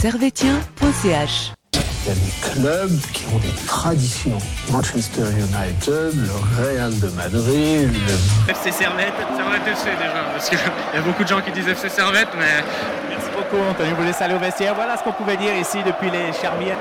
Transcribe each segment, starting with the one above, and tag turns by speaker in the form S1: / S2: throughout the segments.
S1: servetien.ch.
S2: Il y a des clubs qui ont des traditions. Manchester United, le Real de Madrid, le
S3: FC Servette, Servette FC déjà, parce qu'il y a beaucoup de gens qui disent FC Servette, mais
S4: Merci beaucoup, Anthony. Vous laisse aller au vestiaire. Voilà ce qu'on pouvait dire ici depuis les Charmières.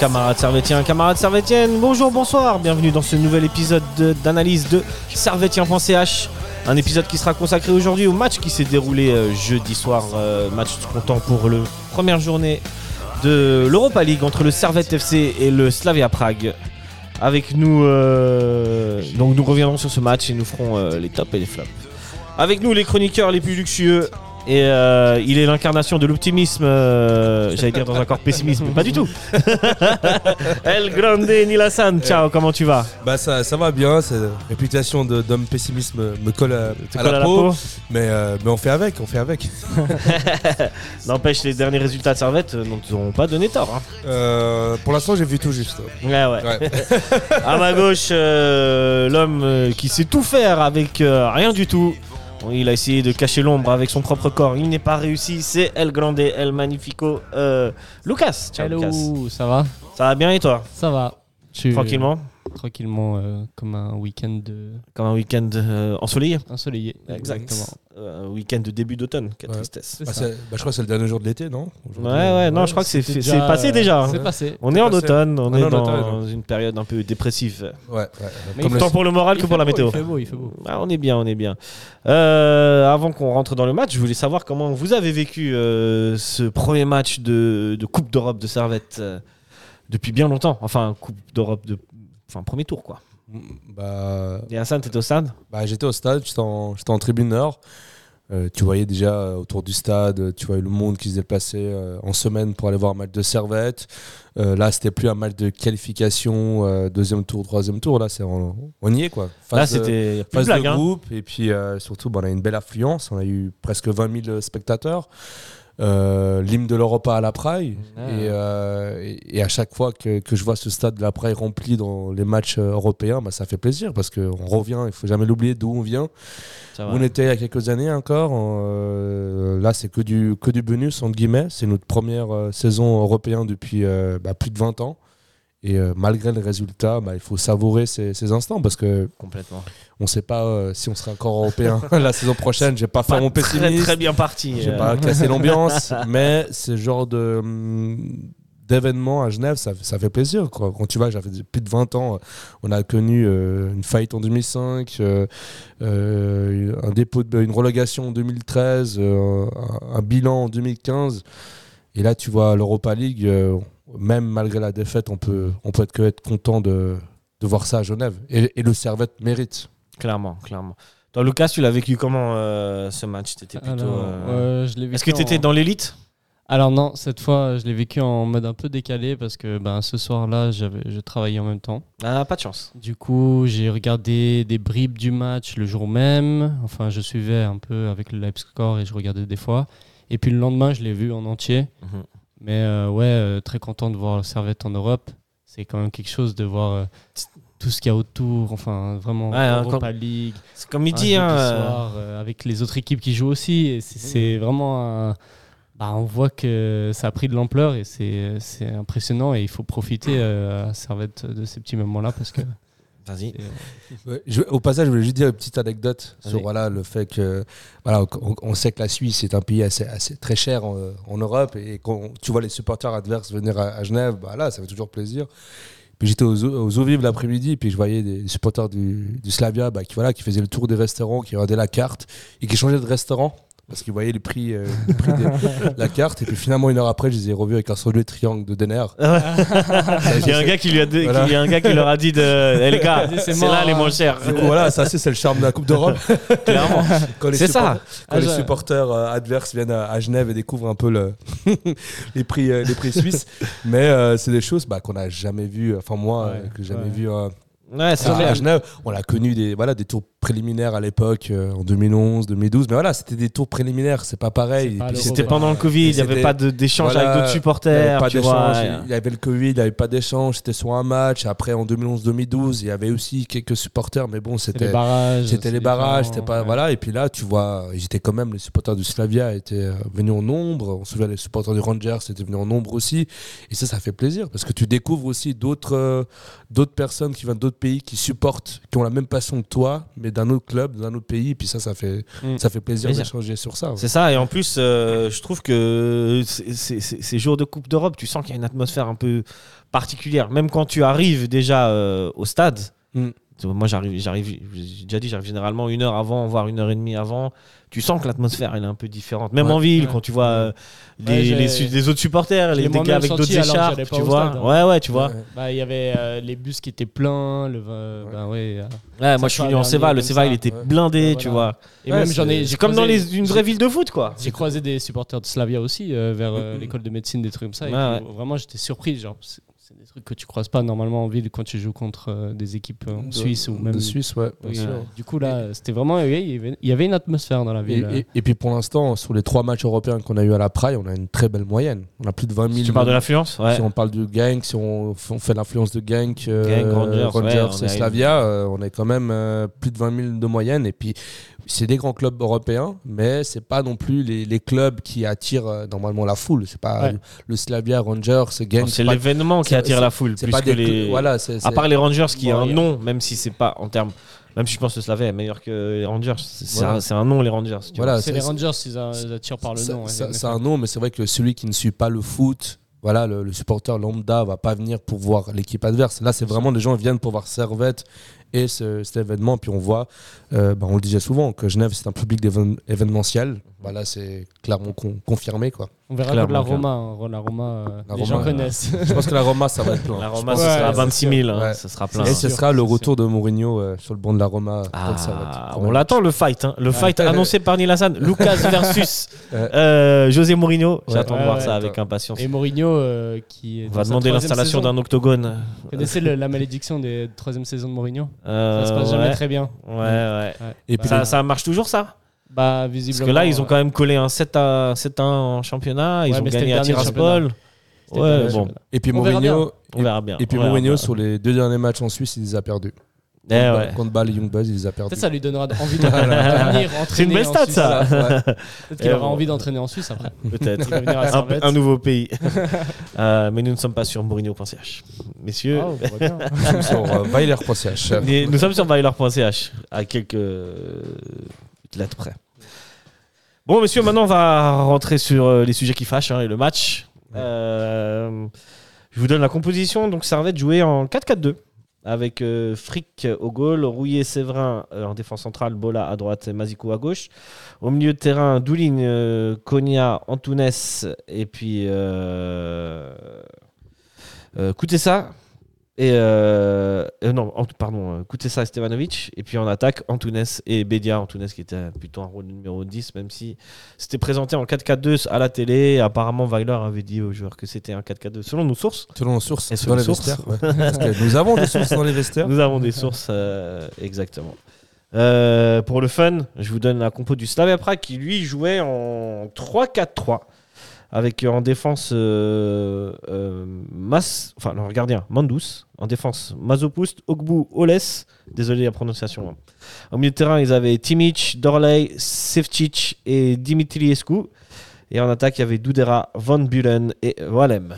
S5: Camarades servétiens, camarades servétiennes, bonjour, bonsoir, bienvenue dans ce nouvel épisode de- d'analyse de servetien.ch. Un épisode qui sera consacré aujourd'hui au match qui s'est déroulé euh, jeudi soir, euh, match comptant pour la première journée de l'Europa League entre le Servette FC et le Slavia Prague. Avec nous, euh, donc nous reviendrons sur ce match et nous ferons les tops et les flops. Avec nous les chroniqueurs les plus luxueux et euh, il est l'incarnation de l'optimisme, euh, j'allais dire dans un corps pessimisme, mais pas du tout. El Grande Nilassan, ciao, comment tu vas?
S6: Bah ça, ça va bien, cette réputation d'homme pessimiste me, me colle à,
S5: Te
S6: à
S5: colle
S6: la,
S5: à la
S6: peau, Mais, euh, mais on fait avec, on fait avec.
S5: N'empêche, les derniers résultats de Servette euh, ne nous ont pas donné tort. hein.
S6: Euh, pour l'instant j'ai vu tout juste.
S5: Ouais, ouais.
S6: Ouais.
S5: À ma gauche, l'homme qui sait tout faire avec rien du tout. Il a essayé de cacher l'ombre avec son propre corps. Il n'est pas réussi. C'est El Grande, El Magnifico. euh, Lucas. Ciao,
S7: Hello,
S5: Lucas.
S7: ça va?
S5: Ça va bien et toi?
S7: Ça va.
S5: Tranquillement?
S7: Tranquillement, euh, comme un week-end de-
S5: Comme un week-end euh, ensoleillé
S7: ensoleillé.
S5: Exact. Euh, Un week-end de début d'automne. Quelle
S6: Ouais.
S5: tristesse.
S6: Bah, c'est- bah, je crois que c'est le dernier jour de l'été, non?
S5: Ouais, ouais, non, je crois que c'est
S7: déjà,
S5: passé
S7: euh,
S5: déjà.
S7: C'est passé.
S5: On est en
S6: passé.
S5: automne, on
S6: On
S5: est dans
S6: automne.
S5: une période un peu dépressive.
S6: Ouais, ouais.
S7: Mais
S6: Comme
S5: Tant pour le moral
S7: Il
S5: que pour la météo.
S7: Il fait beau, il fait beau.
S5: Ah, on est bien, on est bien. Euh, avant qu'on rentre dans le match, je voulais savoir comment vous avez vécu euh, ce premier match de, de Coupe d'Europe de Servette euh, depuis bien longtemps. Enfin, Coupe d'Europe de. Enfin, premier tour quoi.
S6: Bah,
S5: Et Hassan, t'étais au stade?
S6: bah, j'étais au stade, j'étais en, tribune nord. Euh, tu voyais déjà autour du stade, tu voyais le monde qui se déplaçait euh, en semaine pour aller voir un match de Servette. Euh, là, c'était plus un match de qualification, euh, deuxième tour, troisième tour. Là, c'est on, on y est quoi.
S5: Là,
S6: Phase
S5: c'était. de
S6: phase de
S5: hein.
S6: groupe et puis surtout bah, on a une belle affluence on a eu presque 20 000 spectateurs Euh, l'hymne de l'Europa à la Praille.
S5: Ah.
S6: et, euh, et- et à chaque fois que, que je vois ce stade de la Praille rempli dans les matchs euh, européens bah, ça fait plaisir parce qu'on revient il faut jamais l'oublier d'où on vient. On était il y a quelques années encore euh, là c'est que du, que du bonus entre guillemets. C'est notre première euh, saison européenne depuis euh, bah, plus de 20 ans et euh, malgré le résultat, bah, il faut savourer ces, ces instants parce que
S5: Complètement.
S6: on ne sait pas euh, si on sera encore européen la saison prochaine. J'ai pas fait mon pessimiste,
S5: très bien parti.
S6: j'ai
S5: euh.
S6: pas cassé l'ambiance, mais ce genre de hum, d'événement à Genève, ça, ça fait plaisir. Quoi. Quand tu vois, j'avais plus de 20 ans, on a connu euh, une faillite en 2005, euh, euh, un dépôt de, une relégation en 2013, euh, un, un bilan en 2015. Et là, tu vois, l'Europa League, même malgré la défaite, on peut, on peut être que être content de, de voir ça à Genève. Et, et le Servette mérite.
S5: Clairement, clairement. Toi, Lucas, tu l'as vécu comment euh, ce match? T'étais plutôt.
S7: Alors,
S5: euh,
S7: euh, je l'ai
S5: Est-ce que tu étais
S7: en-
S5: dans l'élite?
S7: Alors non, cette fois, je l'ai vécu en mode un peu décalé parce que ben, ce soir-là, j'avais, je travaillais en même temps.
S5: Ah, pas de chance.
S7: Du coup, j'ai regardé des bribes du match le jour même. Enfin, je suivais un peu avec le live score et je regardais des fois. Et puis le lendemain, je l'ai vu en entier.
S5: Mhm.
S7: Mais euh, ouais, euh, très content de voir Servette en Europe. C'est quand même quelque chose de voir euh, tout ce qu'il y a autour. Enfin, vraiment,
S5: Ouais, hein,
S7: Europa League.
S5: C'est comme il dit, hein, euh,
S7: soir, avec les autres équipes qui jouent aussi. C'est, vraiment un- bah, on voit que ça a pris de l'ampleur et c'est, impressionnant. Et il faut profiter à Servette de ces petits moments-là parce que.
S5: Vas-y.
S6: Ouais, je- au passage, je voulais juste dire une petite anecdote sur voilà, le fait que voilà, on, on sait que la Suisse est un pays assez, assez très cher en, en Europe et quand tu vois les supporters adverses venir à, à Genève, bah là, ça fait toujours plaisir. Puis j'étais aux, aux eaux l'après-midi, puis je voyais des supporters du, du Slavia bah, qui, voilà, qui faisaient le tour des restaurants, qui regardaient la carte et qui changeaient de restaurant parce qu'ils voyaient les prix, euh, les prix de la carte. Et puis finalement, une heure après, je les ai revus avec un sandwich triangle de Denner.
S5: Il y a un gars qui lui a, dit-
S6: Voilà.
S5: il y a un gars qui leur a dit de, Eh, les gars,
S7: C'est
S5: c'est
S7: mort,
S5: là les
S7: hein.
S5: moins chers.
S6: Du coup, voilà, ça, c'est c'est le charme de la Coupe d'Europe.
S5: Clairement.
S6: Quand les
S5: C'est
S6: support-
S5: ça.
S6: Quand
S7: Ah,
S6: les
S7: je-
S6: supporters euh, adverses viennent à, à Genève et découvrent un peu le les prix euh, les prix suisses, mais euh, c'est des choses bah, qu'on n'a jamais vues. Enfin moi,
S7: Ouais,
S6: euh, que j'ai jamais
S7: ouais.
S6: vu euh,
S5: Ouais, c'est
S6: à,
S5: clair.
S6: à Genève. On a connu des voilà des tours préliminaires à l'époque, euh, en 2011, 2012. Mais voilà, c'était des tours préliminaires, c'est pas pareil.
S5: C'était pendant le Covid, il n'y avait pas d'échange
S6: voilà,
S5: avec d'autres
S6: Il n'y avait
S5: supporters.
S6: il y avait le Covid, il n'y avait pas d'échange, c'était sur un match. Après, en 2011-2012, il y avait aussi quelques supporters, mais bon,
S7: C'était les
S6: c'était.
S7: barrages.
S6: C'était les barrages, c'était pas
S7: ouais.
S6: voilà. Et puis là, tu vois, étaient quand même les supporters du Slavia étaient euh, venus en nombre. On se souvient les supporters du Rangers étaient venus en nombre aussi. Et ça, ça fait plaisir parce que tu découvres aussi d'autres euh, d'autres personnes qui viennent d'autres pays qui supportent, qui ont la même passion que toi, mais d'un autre club, d'un autre pays. Et puis ça, ça fait
S5: Mm.
S6: ça fait plaisir
S5: Plaisir.
S6: d'échanger sur ça. ouais.
S5: C'est ça, et en plus, euh, je trouve que ces jours de Coupe d'Europe, tu sens qu'il y a une atmosphère un peu particulière. Même quand tu arrives déjà euh, au stade,
S6: Mm.
S5: Moi j'arrive, j'arrive, j'ai déjà dit, j'arrive généralement une heure avant, voire une heure et demie avant. Tu sens que l'atmosphère elle est un peu différente. Même
S6: Ouais.
S5: en ville,
S7: Ouais.
S5: quand tu vois euh, les,
S7: Ouais, j'ai-
S5: les les autres supporters, les gars avec d'autres écharpes, tu vois.
S7: stade, hein.
S5: Ouais, ouais, tu vois.
S6: Ouais.
S7: Bah, il y avait euh, les bus qui étaient pleins. Le, euh,
S6: Ouais.
S7: bah, ouais, euh.
S5: Ouais, moi je suis venu en Seva, le Seva il était
S6: Ouais.
S5: blindé,
S7: Ouais,
S5: tu vois.
S7: Et
S6: Ouais,
S7: même j'en ai.
S5: C'est
S7: j'ai
S5: comme dans
S7: croisé-
S5: les, une vraie ville de foot, quoi.
S7: J'ai croisé des supporters de Slavia aussi euh, vers
S6: Mhm.
S7: l'école de médecine, des trucs comme ça. Vraiment, j'étais surpris. Genre, c'est des trucs que tu croises pas normalement en ville quand tu joues contre euh, des équipes euh, en
S6: De-
S7: Suisse ou même.
S6: de Suisse, ouais. bien
S7: Oui,
S6: sûr.
S7: euh, Du coup, là, c'était vraiment. oui, Il y avait- une atmosphère dans la
S6: Et,
S7: ville. euh.
S6: et- et puis pour l'instant, sur les trois matchs européens qu'on a eu à la Praille, on a une très belle moyenne. On a plus de 20 000.
S5: Tu parles de l'affluence Ouais.
S6: Si on parle de gang, si on, fait l'influence de gang, euh,
S5: Rangers, ouais, on
S6: et Slavia, euh, on est quand même euh, plus de 20 000 de moyenne. Et puis, c'est des grands clubs européens, mais c'est pas non plus les, les clubs qui attirent euh, normalement la foule. C'est pas
S7: Ouais.
S6: le, le Slavia, Rangers, c'est gang.
S5: C'est l'événement qui attire la foule,
S6: c'est
S5: plus
S6: pas
S5: que
S6: des
S5: les.
S6: Voilà, c'est-
S5: À part les Rangers qui
S7: Bon,
S5: a un nom, même si c'est pas en termes. Même si je pense que le Slavia est meilleur que les Rangers. C'est
S6: Voilà.
S5: un, nom, les Rangers.
S6: Voilà,
S7: c'est les Rangers, ils, a- ils attirent par le nom. ouais,
S6: C'est un nom, mais c'est vrai que celui qui ne suit pas le foot, voilà, le, le supporter lambda va pas venir pour voir l'équipe adverse. Là, c'est vraiment les gens viennent pour voir Servette et ce- cet événement. Puis on voit, euh, bah, on le disait souvent, que Genève c'est un public événementiel. Voilà, c'est clairement con- confirmé quoi.
S7: On verra
S5: Clairement,
S7: comme la Roma. hein. La Roma, euh,
S6: La
S7: les
S6: Roma,
S7: gens
S6: euh,
S7: connaissent.
S6: Je pense que la Roma, ça va être plein.
S5: La Roma, ce
S6: que
S5: sera à
S7: c'est
S5: 26 000. hein,
S6: Ouais.
S5: ce sera plein.
S6: Et ce sera le retour de Mourinho euh, sur le banc de la Roma
S5: Ah, on l'attend le fight, hein. le fight annoncé par Neil Hassan, Lucas versus
S6: Ouais.
S5: euh, José Mourinho.
S6: Ouais.
S5: J'attends de
S7: Ouais,
S5: voir
S7: ouais,
S5: ça avec impatience.
S7: Et Mourinho, euh, qui est
S5: On va demander l'installation d'un octogone.
S7: Vous connaissez le- la malédiction des troisième saison de Mourinho? Ça se passe jamais
S5: ouais.
S7: très bien.
S5: Ouais, ouais. Ça,
S7: Bah,
S5: ça marche toujours ça?
S7: Bah,
S5: Parce
S7: visiblement.
S5: que là, ils ont
S7: euh,
S5: quand même collé un 7 à 7 en championnat. Ils
S7: Ouais,
S5: ont gagné à Tiraspol. Ouais, bon.
S6: Et puis
S7: On
S6: Mourinho,
S5: on verra bien.
S6: et puis
S5: verra
S6: Mourinho
S5: bien.
S6: sur les deux derniers matchs en Suisse, il les a perdus.
S5: Eh
S6: contre,
S5: ouais.
S6: contre Bâle et Young il les a perdus.
S7: Peut-être ça lui donnera envie de venir entraîner.
S5: C'est une belle
S7: en
S5: stat
S7: Suisse.
S5: ça.
S7: Peut-être qu'il aura
S5: bon.
S7: envie d'entraîner en Suisse après.
S5: Peut-être.
S7: À
S5: un, nouveau pays. Euh, mais nous ne sommes pas sur Mourinho.ch. Messieurs,
S7: on voit bien.
S6: sur Weiler.ch.
S5: Nous sommes sur Weiler.ch à quelques euh, lettres près. Bon, messieurs, maintenant on va rentrer sur euh, les sujets qui fâchent hein, et le match. Euh, je vous donne la composition. Donc, Servette jouait en 4-4-2 avec euh, Frick au goal, Rouillet Séverin euh, en défense centrale, Bola à droite et Mazikou à gauche. Au milieu de terrain, Douline, euh, Konya, Antunes et puis Koutessa. Et euh, euh, non, Ant- pardon, euh, Koutessa et Stevanovic. Et puis en attaque, Antunes et Bedia. Antunes qui était plutôt un rôle numéro 10, même si c'était présenté en 4-4-2 à la télé. Apparemment, Weiler avait dit aux joueurs que c'était un 4-4-2, selon nos sources.
S6: Selon nos sources,
S5: Et selon
S6: dans les
S5: sources.
S6: vestiaires. ouais. Parce que nous avons des sources dans les vestiaires.
S5: Nous avons des sources, euh, exactement. Pour le fun, je vous donne la compo du Slavia Prague qui lui jouait en 3-4-3 avec euh, en défense euh, euh, Mas, enfin le gardien Mandous, en défense Mazopust, Ogbu, Oles, désolé la prononciation. hein. Au milieu de terrain, ils avaient Timic, Dorley, Sevcic et Dimitriescu. Et en attaque, il y avait Doudera, Van Bulen et Walem.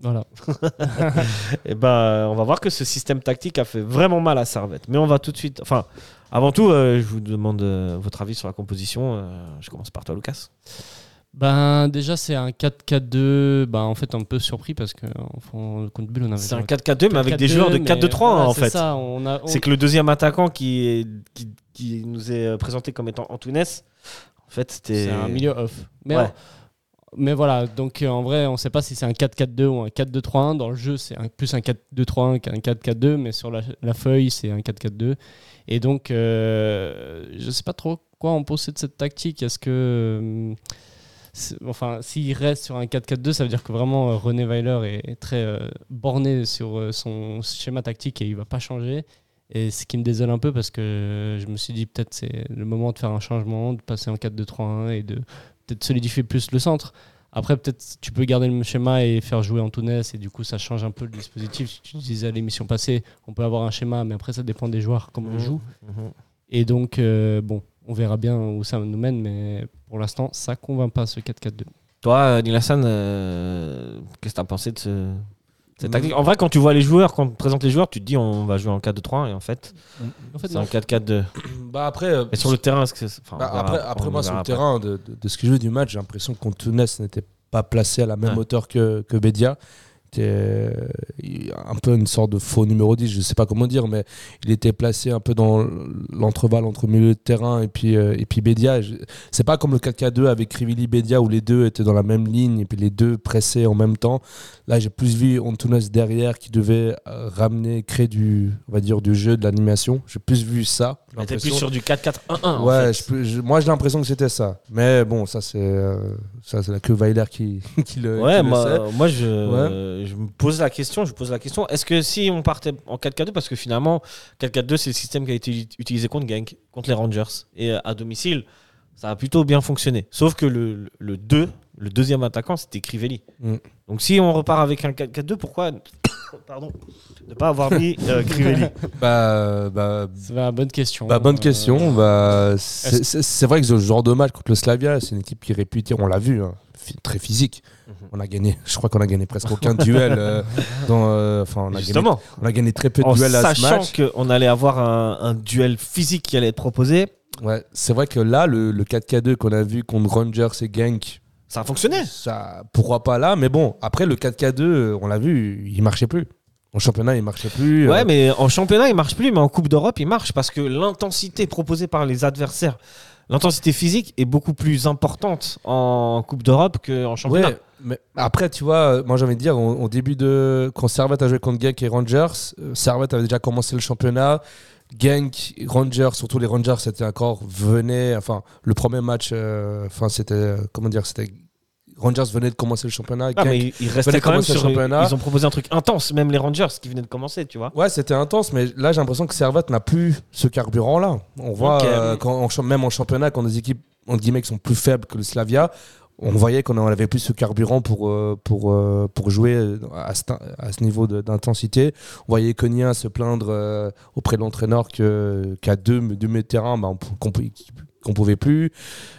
S7: Voilà.
S5: Et ben, euh, on va voir que ce système tactique a fait vraiment mal à Servette. Mais on va tout de suite. Enfin, avant tout, euh, je vous demande euh, votre avis sur la composition. Euh, je commence par toi, Lucas.
S7: Ben, déjà, c'est un 4-4-2. Ben, en fait, un peu surpris parce que en contre Bulle, on avait.
S5: C'est un
S7: joué
S5: 4-4-2, mais avec des
S7: 4-4-2,
S5: joueurs de
S7: mais
S5: 4-2-3
S7: voilà,
S5: en
S7: c'est
S5: fait.
S7: ça, on a, on-
S5: C'est que le deuxième attaquant qui, est, qui, qui nous est euh, présenté comme étant Antunes, en fait, c'était.
S7: C'est un milieu off. Mais,
S5: Ouais.
S7: mais voilà, donc euh, en vrai, on ne sait pas si c'est un 4-4-2 ou un 4-2-3-1. Dans le jeu, c'est un- plus un 4-2-3-1 qu'un 4-4-2, mais sur la, la feuille, c'est un 4-4-2. Et donc, euh, je ne sais pas trop quoi en penser de cette tactique. Est-ce que. euh, Enfin, s'il reste sur un 4-4-2, ça veut dire que vraiment euh, René Weiler est, très borné sur son schéma tactique et il va pas changer. Et ce qui me désole un peu parce que je me suis dit peut-être c'est le moment de faire un changement, de passer en 4-2-3-1 et de peut-être solidifier plus le centre. Après, peut-être tu peux garder le même schéma et faire jouer Antunes et du coup ça change un peu le dispositif. Tu disais à l'émission passée, on peut avoir un schéma, mais après ça dépend des joueurs, comment ils jouent.
S5: Mhm.
S7: Et donc, euh, bon, on verra bien où ça nous mène, mais pour l'instant, ça convainc pas ce 4-4-2.
S5: Toi, euh, Nilassan, euh, qu'est-ce que tu as pensé de ce, tactique En vrai, quand tu vois les joueurs, quand on te présente les joueurs, tu te dis on va jouer en 4-2-3 et en fait,
S7: En fait,
S5: c'est un 4-4-2.
S6: Bah après, euh,
S5: Et sur le terrain, est-ce que enfin,
S6: Bah,
S5: verra
S6: après, moi, sur le
S5: après.
S6: terrain, de, de- de ce que j'ai vu du match, j'ai l'impression qu'Antunes n'était pas placé à la même
S5: Ouais.
S6: hauteur que, que Bedia. C'était euh, un peu une sorte de faux numéro 10, je sais pas comment dire, mais il était placé un peu dans l'entreval entre milieu de terrain et puis, euh, et puis Bedia. Je- C'est pas comme le 4K2 avec Krivili Bedia où les deux étaient dans la même ligne et puis les deux pressaient en même temps. Là, j'ai plus vu Antunes derrière qui devait euh, ramener, créer du, on va dire, du jeu, de l'animation. J'ai plus vu ça.
S5: Mais T'es plus sur du 4-4-1-1. en
S6: Ouais,
S5: fait.
S6: je peux- je- moi j'ai l'impression que c'était ça. Mais bon, ça c'est euh, ça c'est la queue Weiler qui, qui le,
S5: Ouais,
S6: qui le
S5: moi,
S6: sait.
S5: moi je, je me pose la question, je pose la question, est-ce que si on partait en 4-4-2, parce que finalement 4-4-2 c'est le système qui a été ut- utilisé contre Genk, contre les Rangers, et euh, à domicile, ça a plutôt bien fonctionné. Sauf que le, le 2, le deuxième attaquant, c'était Crivelli.
S6: Mm.
S5: Donc si on repart avec un 4-4-2, pourquoi pardon, ne pas avoir mis euh, Crivelli?
S6: Bah, bah,
S7: C'est une bonne question.
S6: bah, bonne
S7: Euh,
S6: question. Bah, c'est c'est vrai que ce genre de match contre le Slavia, c'est une équipe qui est réputée, on l'a vu, hein, très physique.
S5: Mhm.
S6: On a gagné, je crois qu'on a gagné presque aucun duel. euh, dans, euh, on a gagné,
S5: Justement,
S6: on a gagné très peu de
S5: en
S6: duels à ce
S5: sachant
S6: match.
S5: qu'on allait avoir un, un duel physique qui allait être proposé,
S6: Ouais, c'est vrai que là, le, le 4K2 qu'on a vu contre Rangers et Genk,
S5: ça a fonctionné.
S6: ça, pourquoi pas là Mais bon, après le 4K2, euh, on l'a vu, il marchait plus. En championnat, il marchait plus.
S5: Ouais,
S6: euh,
S5: mais en championnat, il marche plus, mais en Coupe d'Europe, il marche parce que l'intensité proposée par les adversaires, l'intensité physique est beaucoup plus importante en Coupe d'Europe qu'en championnat.
S6: Ouais, mais après, tu vois, euh, moi j'ai envie de dire, au, au début de. Quand Servette a joué contre Genk et Rangers, euh, Servette avait déjà commencé le championnat. Genk, Rangers, surtout les Rangers, c'était encore. Venait. Enfin, le premier match, euh, enfin, c'était. Comment dire C'était. Rangers venait de commencer le championnat.
S5: Ah, mais ils restaient quand même
S6: commencer le
S5: sur.
S6: championnat.
S5: Ils ont proposé un truc intense, même les Rangers qui venaient de commencer, tu vois.
S6: Ouais, c'était intense, mais là j'ai l'impression que Servette n'a plus ce carburant-là. On voit, euh, quand, même en championnat, quand des équipes entre guillemets, qui sont plus faibles que le Slavia, on voyait qu'on avait plus ce carburant pour, euh, pour, euh, pour jouer à ce, à ce niveau d'intensité. On voyait Konya se plaindre euh, auprès de l'entraîneur qu'à deux, deux de terrain, bah, qu'on pou- qu'on pouvait plus.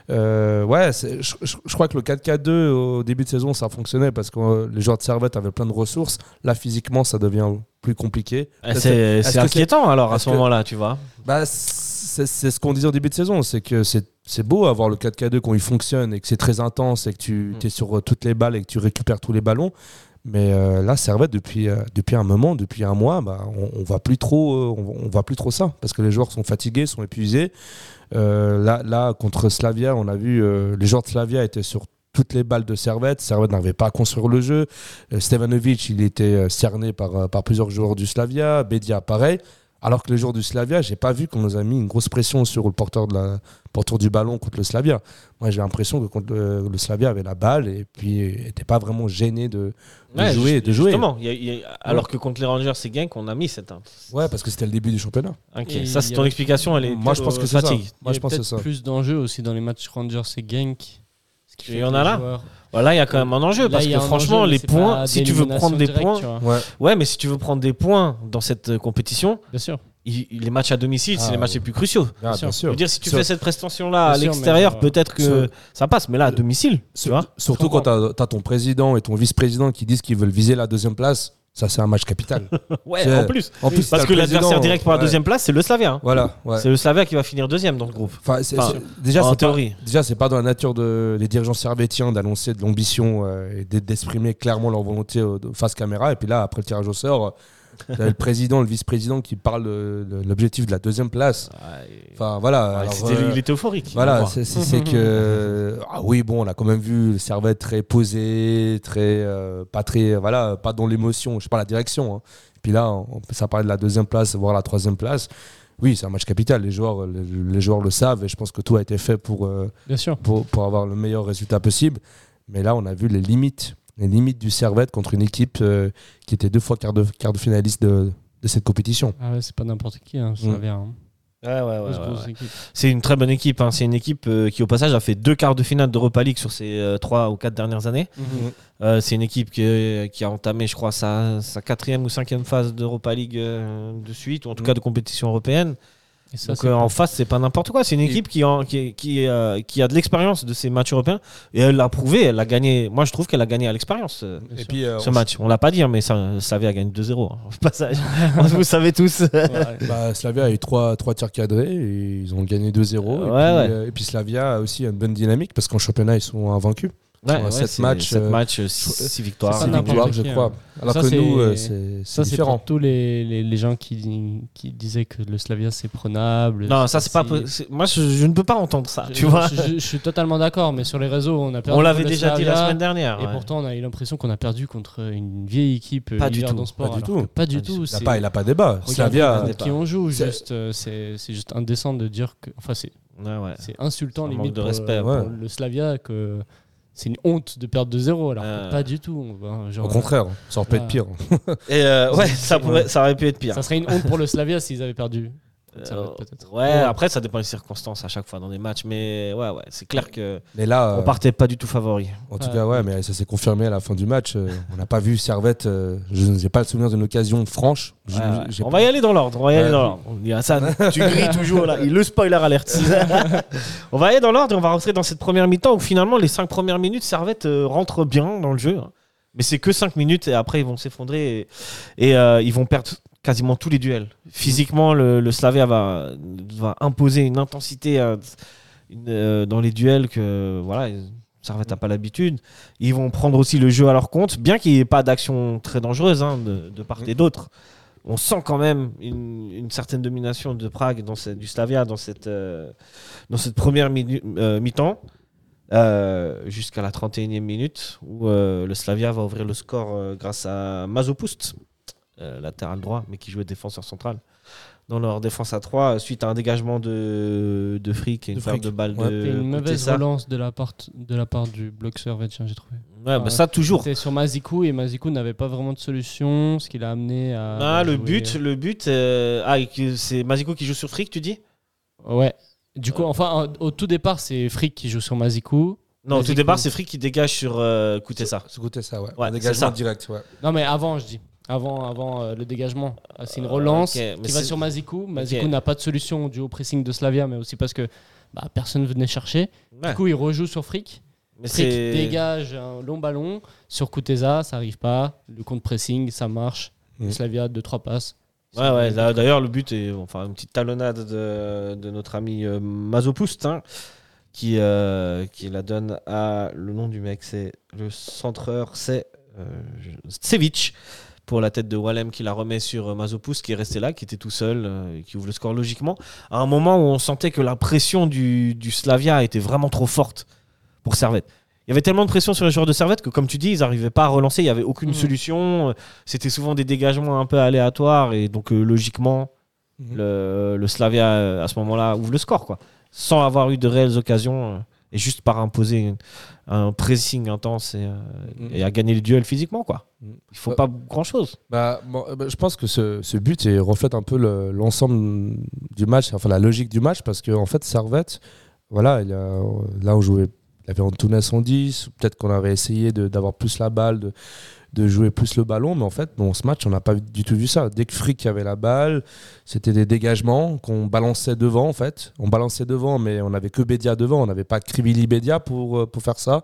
S6: Euh, ouais, je, je- je crois que le 4-4-2 au début de saison, ça fonctionnait parce que euh, les joueurs de Servette avaient plein de ressources. Là, physiquement, ça devient plus compliqué.
S5: Eh, C'est inquiétant alors à ce moment-là, tu vois.
S6: Bah, c'est c'est ce qu'on disait au début de saison, c'est que c'est c'est beau avoir le 4K2 quand il fonctionne et que c'est très intense et que tu
S5: Mm.
S6: es sur euh, toutes les balles et que tu récupères tous les ballons. Mais euh, là, Servette, depuis, euh, depuis un moment, depuis un mois, bah, on, on voit plus trop, euh, on, on voit plus trop ça parce que les joueurs sont fatigués, sont épuisés. Là, là, contre Slavia, on a vu les joueurs de Slavia étaient sur toutes les balles de Servette. Servette n'arrivait pas à construire le jeu. Stevanovic, il était cerné par, par plusieurs joueurs du Slavia. Bedia, pareil. Alors que les joueurs du Slavia, j'ai pas vu qu'on nous a mis une grosse pression sur le porteur, de la, porteur du ballon contre le Slavia. Moi, j'ai l'impression que contre le, le Slavia avait la balle et puis n'était pas vraiment gêné de, de
S5: Ouais,
S6: jouer. De jouer.
S5: Justement, il y a- il y a- alors que contre les Rangers et Genk, on a mis cette. hein.
S6: Ouais, parce que c'était le début du championnat.
S5: Ok,
S7: Et
S5: ça c'est ton
S7: a-
S5: explication, elle est.
S6: Moi, je pense que c'est ça.
S5: fatigue.
S6: Moi,
S7: Il y
S6: je
S7: a
S6: pense que c'est ça.
S7: plus d'enjeux aussi dans les matchs Rangers et Genk.
S5: Il
S7: fait
S5: y en a là
S7: joueurs-
S5: Voilà, il y a quand même un enjeu
S7: Là,
S5: parce que franchement,
S7: enjeu,
S5: les points, si tu veux prendre des points.
S6: Ouais.
S5: ouais, mais si tu veux prendre des points dans cette euh, compétition,
S7: Bien sûr.
S5: il- les matchs à domicile, c'est
S6: Ah,
S5: les matchs les plus cruciaux.
S6: Ah,
S7: sûr.
S5: Je
S6: sûr.
S5: veux dire, si tu
S6: Sur-
S5: fais cette prestation-là à l'extérieur,
S7: euh,
S5: peut-être que
S6: sur-
S5: ça passe, mais là, à domicile, tu vois.
S6: Surtout quand tu as, ton président et ton vice-président qui disent qu'ils veulent viser la deuxième place, ça c'est un match capital.
S5: Ouais, en plus.
S6: En plus,
S5: Parce que l'adversaire direct pour la
S6: ouais.
S5: deuxième place, c'est le Slavia. hein.
S6: Voilà, ouais.
S5: C'est le Slavia qui va finir deuxième dans le groupe.
S6: Enfin,
S5: Enfin,
S6: déjà,
S5: en
S6: c'est pas,
S5: théorie.
S6: déjà, c'est pas dans la nature de, des dirigeants servétiens d'annoncer de l'ambition euh, et d'e- d'exprimer clairement leur volonté euh, face caméra. Et puis là, après le tirage au sort, euh, le président, le vice-président qui parle de, de l'objectif de la deuxième place. Enfin, voilà.
S5: Ouais,
S6: alors,
S5: c'était-
S6: euh,
S5: il était euphorique.
S6: Voilà, c'est que ah oui bon, on a quand même vu le Servette très posé, très euh, pas très voilà, pas dans l'émotion, je sais pas la direction. hein. Puis là, on, ça parlait de la deuxième place, voire la troisième place. Oui, c'est un match capital. Les joueurs, les, les joueurs le savent et je pense que tout a été fait pour, euh,
S7: Bien sûr.
S6: pour pour avoir le meilleur résultat possible. Mais là, on a vu les limites, les limites du Servette contre une équipe euh, qui était deux fois quart de, quart de finaliste de, de cette compétition.
S7: Ah ouais, c'est pas n'importe qui, hein,
S6: Mm.
S7: Slavia. hein.
S5: Ouais, ouais, ouais. C'est une très bonne équipe. hein. C'est une équipe euh, qui, au passage, a fait deux quarts de finale d'Europa League sur ces euh, trois ou quatre dernières années.
S7: Mhm.
S5: Euh, c'est une équipe qui, qui a entamé, je crois, sa, sa quatrième ou cinquième phase d'Europa League euh, de suite, ou en tout
S6: Mm.
S5: cas de compétition européenne.
S7: Et ça,
S5: Donc euh, en face, c'est pas n'importe quoi. C'est une équipe qui, en- qui, qui, euh, qui a de l'expérience de ces matchs européens. Et elle l'a prouvé. Elle a gagné. Moi, je trouve qu'elle a gagné à l'expérience. euh, ce
S6: on-
S5: match. On l'a pas dit, hein, mais ça, Slavia gagne 2-0. hein, au passage. Vous savez tous.
S7: Ouais.
S6: Bah, Slavia a eu trois, trois tirs cadrés et ils ont gagné 2-0. et,
S5: Ouais,
S6: puis,
S5: ouais.
S6: et puis Slavia a aussi une bonne dynamique parce qu'en championnat ils sont invaincus.
S5: Ouais, ouais,
S6: sept
S5: c'est-
S6: matchs,
S5: sept
S6: euh,
S5: matchs, 6 victoires.
S7: pas
S6: victoires, je crois.
S7: hein.
S6: Alors
S7: Ça,
S6: que nous, euh, c'est c'est
S7: c'est pour
S6: différent.
S7: tous les, les, les gens qui, qui disaient que le Slavia c'est prenable.
S5: Non, ça c'est pas. Moi, je, je ne peux pas entendre ça.
S7: Je-
S5: Tu vois.
S7: je, suis totalement d'accord, mais sur les réseaux, on a perdu.
S5: On l'avait déjà dit la semaine dernière.
S7: Et
S5: ouais.
S7: pourtant, on a eu l'impression qu'on a perdu contre une vieille équipe.
S5: Pas
S7: euh,
S5: du
S7: hiver
S5: tout,
S7: dans sport,
S6: pas du tout.
S7: Pas du
S5: Pas du
S7: tout.
S6: Il n'a pas, il a pas débat.
S7: Regardez
S6: Slavia,
S7: qui on joue,
S6: c'est-
S7: juste, euh, c'est c'est juste indécent de dire que. Enfin, c'est insultant limite
S5: de respect,
S7: le Slavia que c'est une honte de perdre 2-0 alors
S5: Euh.
S7: pas du tout. genre,
S6: au contraire, ça aurait pu être
S7: Ah.
S6: pire.
S5: Et euh, ouais, ça,
S7: Ouais.
S5: pourrait, ça aurait pu être pire.
S7: Ça serait une honte pour le Slavia s'ils avaient perdu. Ça
S5: Euh, ouais, après ça dépend des circonstances à chaque fois dans des matchs, mais ouais, ouais, c'est clair que
S6: Mais là,
S5: on
S6: euh,
S5: partait pas du tout favori.
S6: en tout
S7: Ouais.
S6: cas, ouais, mais ça s'est confirmé à la fin du match. euh, on n'a pas vu Servette. je n'ai pas le souvenir d'une occasion franche. Je-
S5: On
S6: pas-
S5: va y aller dans l'ordre. On va y aller
S6: Ouais.
S5: dans l'ordre. Hassan, tu grilles toujours là. Il le spoiler alerte. on va aller dans l'ordre et on va rentrer dans cette première mi-temps où finalement les cinq premières minutes Servette rentre bien dans le jeu. hein. Mais c'est que 5 minutes et après ils vont s'effondrer et, et, euh, ils vont perdre quasiment tous les duels. Physiquement, le, le Slavia va, va imposer une intensité euh, une, euh, dans les duels que voilà, Servette n'a pas l'habitude. Ils vont prendre aussi le jeu à leur compte, bien qu'il n'y ait pas d'action très dangereuse hein, de, de part et d'autre. On sent quand même une, une certaine domination de Prague, dans cette- du Slavia, dans cette, euh, dans cette première euh, mi-temps, euh, jusqu'à la 31e minute, où euh, le Slavia va ouvrir le score euh, grâce à Mazopust, euh, latéral droit, mais qui jouait défenseur central. Dans leur défense à 3, suite à un dégagement de, de fric et une
S6: Frick.
S5: de balle
S6: Ouais.
S5: de
S7: une mauvaise
S5: Kutesa.
S7: relance de la part, de la part du bloc servetien, j'ai trouvé.
S5: Ouais, bah ça toujours.
S7: C'était sur Mazikou et Mazikou n'avait pas vraiment de solution, ce qui l'a amené à.
S5: Ah, le but, le but, euh, ah, c'est Maziko qui joue sur fric, tu dis?
S7: Ouais. Du coup, enfin, en- au tout départ, c'est Frick qui joue sur Mazikou.
S5: Non, au tout départ, c'est fric qui dégage sur euh.
S6: Ce côté ça, ouais.
S5: Ouais,
S6: dégagement
S5: ça.
S6: direct, ouais.
S7: Non, mais avant, je dis. Avant, avant euh, le dégagement. Ah, C'est une relance
S5: ok, mais
S7: qui va
S5: c'est-
S7: sur Mazikou. Mazikou n'a pas de solution du haut pressing de Slavia, mais aussi parce que bah, personne ne venait chercher.
S5: Ouais.
S7: Du coup, il rejoue sur Frick.
S5: Mais
S7: Frick
S5: c'est
S7: dégage un long ballon sur Kuteza, ça arrive pas. Le compte pressing, ça marche.
S6: Mm.
S7: Slavia, 2-3 passes.
S5: Ouais, ouais. là, D'ailleurs, le but est enfin une petite talonnade de, de notre ami euh, Mazopust, hein, qui, euh, qui la donne à le nom du mec, c'est le centreur, c'est euh, je- pour la tête de Wallem qui la remet sur euh, Mazopust qui est resté là, qui était tout seul, euh, qui ouvre le score logiquement. À un moment où on sentait que la pression du, du Slavia était vraiment trop forte pour Servette. Il y avait tellement de pression sur les joueurs de Servette que, comme tu dis, ils n'arrivaient pas à relancer. Il n'y avait aucune
S7: Mhm.
S5: solution. C'était souvent des dégagements un peu aléatoires. Et donc, euh, logiquement,
S6: Mhm.
S5: le, le Slavia, euh, à ce moment-là, ouvre le score. Quoi. Sans avoir eu de réelles occasions. Et juste par imposer un pressing intense et, euh, et à gagner les duels physiquement. Quoi. Il faut
S6: Ouais.
S5: pas grand-chose.
S6: Bah, bon, bah, je pense que ce, ce but il reflète un peu le- l'ensemble du match, enfin la logique du match, parce qu'en en fait, Servette, voilà, il a- là on jouait, il y avait Antunes en 10, peut-être qu'on avait essayé d'avoir plus la balle, de, de jouer plus le ballon, mais en fait, dans ce match, on n'a pas du tout vu ça. Dès que Frick avait la balle, c'était des dégagements qu'on balançait devant, en fait. On balançait devant, mais on n'avait que Bédia devant, on n'avait pas Krivili Bédia pour, euh, pour faire ça.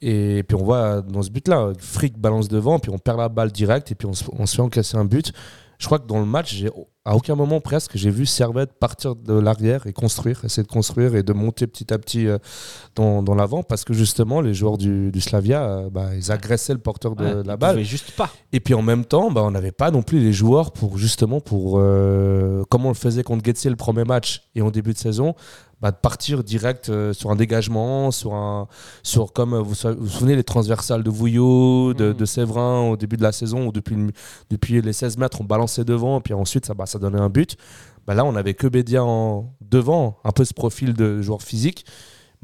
S6: Et puis on voit dans ce but-là, Frick balance devant, puis on perd la balle direct, et puis on se, on se fait encaisser un but. Je crois que dans le match, j'ai, à aucun moment presque, j'ai vu Servette partir de l'arrière et construire, essayer de construire et de monter petit à petit euh, dans, dans l'avant, parce que justement, les joueurs du, du Slavia, euh, bah, ils agressaient le porteur de
S5: Ouais,
S6: la balle.
S5: juste pas.
S6: Et puis en même temps, bah, on n'avait pas non plus les joueurs pour justement, pour euh, comme on le faisait contre Getze le premier match et en début de saison, bah, de partir direct euh, sur un dégagement, sur un, sur comme euh, vous vous vous souvenez les transversales de Vouillot, de,
S7: Mhm.
S6: de Séverin au début de la saison ou depuis, depuis les 16 mètres, on balançait devant, puis ensuite ça, bah, ça donnait un but. Bah, là, on avait que Bédia en devant, un peu ce profil de joueur physique.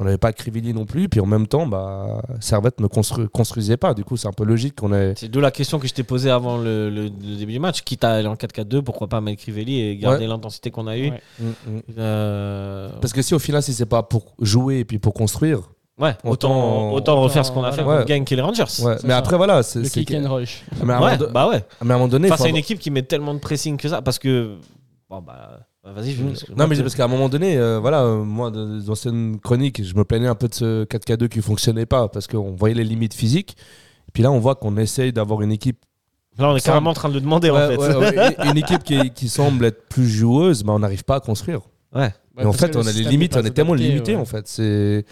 S6: On n'avait pas Krivili non plus. Puis en même temps, bah, Servette ne constru- construisait pas. Du coup, c'est un peu logique qu'on ait.
S5: C'est d'où la question que je t'ai posée avant le, le- le début du match. Quitte à aller en 4-4-2, pourquoi pas mettre Crivelli et garder l'intensité qu'on a eue
S7: Ouais.
S6: Mm, mm.
S5: Euh,
S6: Parce que si au final, si c'est pas pour jouer et puis pour construire,
S5: Ouais, autant,
S6: Autant-
S5: autant refaire ce qu'on a fait Genk et les Rangers.
S6: ouais.
S7: C'est
S6: Mais
S7: ça.
S6: après, voilà. c'est-
S7: Le
S6: c'est
S7: kick and rush.
S6: Mais à un
S5: Ouais,
S6: do-
S5: bah ouais.
S6: mais à un moment donné, faut
S5: à une
S6: avoir-
S5: équipe qui met tellement de pressing que ça, parce que. Bon, bah. Vas-y, je
S6: Mm.
S5: laisse-
S6: Non, mais c'est parce qu'à un moment donné, euh, voilà, euh, moi, dans les anciennes chroniques, je me plaignais un peu de ce 4K2 qui fonctionnait pas parce qu'on voyait les limites physiques. Et puis là, on voit qu'on essaye d'avoir une équipe,
S5: Là, on est carrément en train de le demander, en fait.
S6: ouais, ouais, une équipe qui, qui semble être plus joueuse, mais on n'arrive pas à construire.
S5: Ouais.
S6: et en fait, on a les limites, on est tellement limité en fait. C'est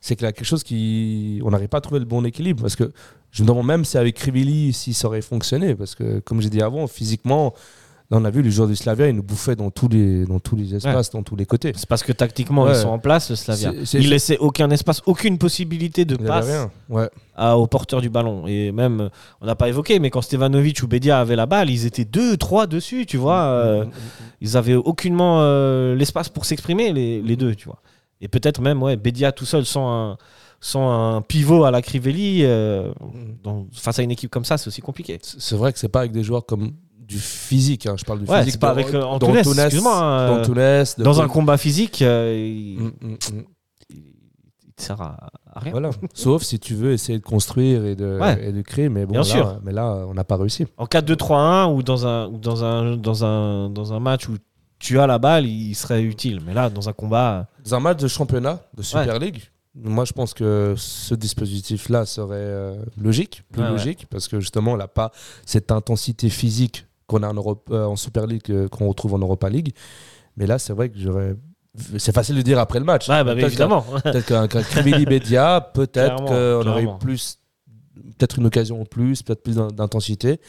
S6: c'est qu'il y a quelque chose qui, on n'arrive pas à trouver le bon équilibre parce que je me demande même si avec Krivili, si ça aurait fonctionné parce que comme j'ai dit avant, physiquement, là, on a vu les joueurs du Slavia, ils nous bouffaient dans tous les dans tous les espaces, dans tous les côtés.
S5: C'est parce que tactiquement,
S6: Ouais.
S5: ils sont en place, le Slavia.
S6: C'est- c'est-
S5: Ils laissaient aucun espace, aucune possibilité de
S6: Il y avait
S5: passe
S6: rien. Ouais.
S5: à- au porteur du ballon. Et même, on n'a pas évoqué, mais quand Stevanovic ou Bedia avaient la balle, ils étaient deux, trois dessus, tu vois. euh, ils avaient aucunement euh, l'espace pour s'exprimer, les, les deux, tu vois. Et peut-être même, ouais, Bedia tout seul, sans un, sans un pivot à la Crivelli, euh, dans- face à une équipe comme ça, c'est aussi compliqué.
S6: C'est vrai que c'est pas avec des joueurs comme du physique. hein. Je parle du
S5: Ouais,
S6: physique.
S5: c'est pas
S6: de-
S5: avec, euh,
S6: dans
S5: Antunes, hein,
S6: dans
S5: euh,
S6: de-
S5: Dans un combat physique, euh, il,
S6: Mm, mm, mm.
S5: il te sert à, à rien.
S6: Voilà. Sauf si tu veux essayer de construire et de,
S5: Ouais.
S6: et de créer, mais bon,
S5: Bien
S6: là,
S5: sûr.
S6: mais là, on n'a pas réussi.
S5: En 4-2-3-1 ou dans un, ou dans, un, dans, un, dans un match où tu as la balle, il serait utile. Mais là, dans un combat.
S6: Dans un match de championnat de Super League, moi je pense que ce dispositif-là serait euh, logique, plus
S5: Ouais, ouais.
S6: logique, parce que justement, on n'a pas cette intensité physique qu'on a en, Europe, euh, en Super League, euh, qu'on retrouve en Europa League. Mais là, c'est vrai que j'aurais. C'est facile de dire après le match.
S5: Ouais, bah,
S6: Peut-être
S5: évidemment.
S6: Peut-être qu'un Krivili Bedia, peut-être qu'on aurait eu plus. Peut-être une occasion en plus, peut-être plus d'in- d'intensité.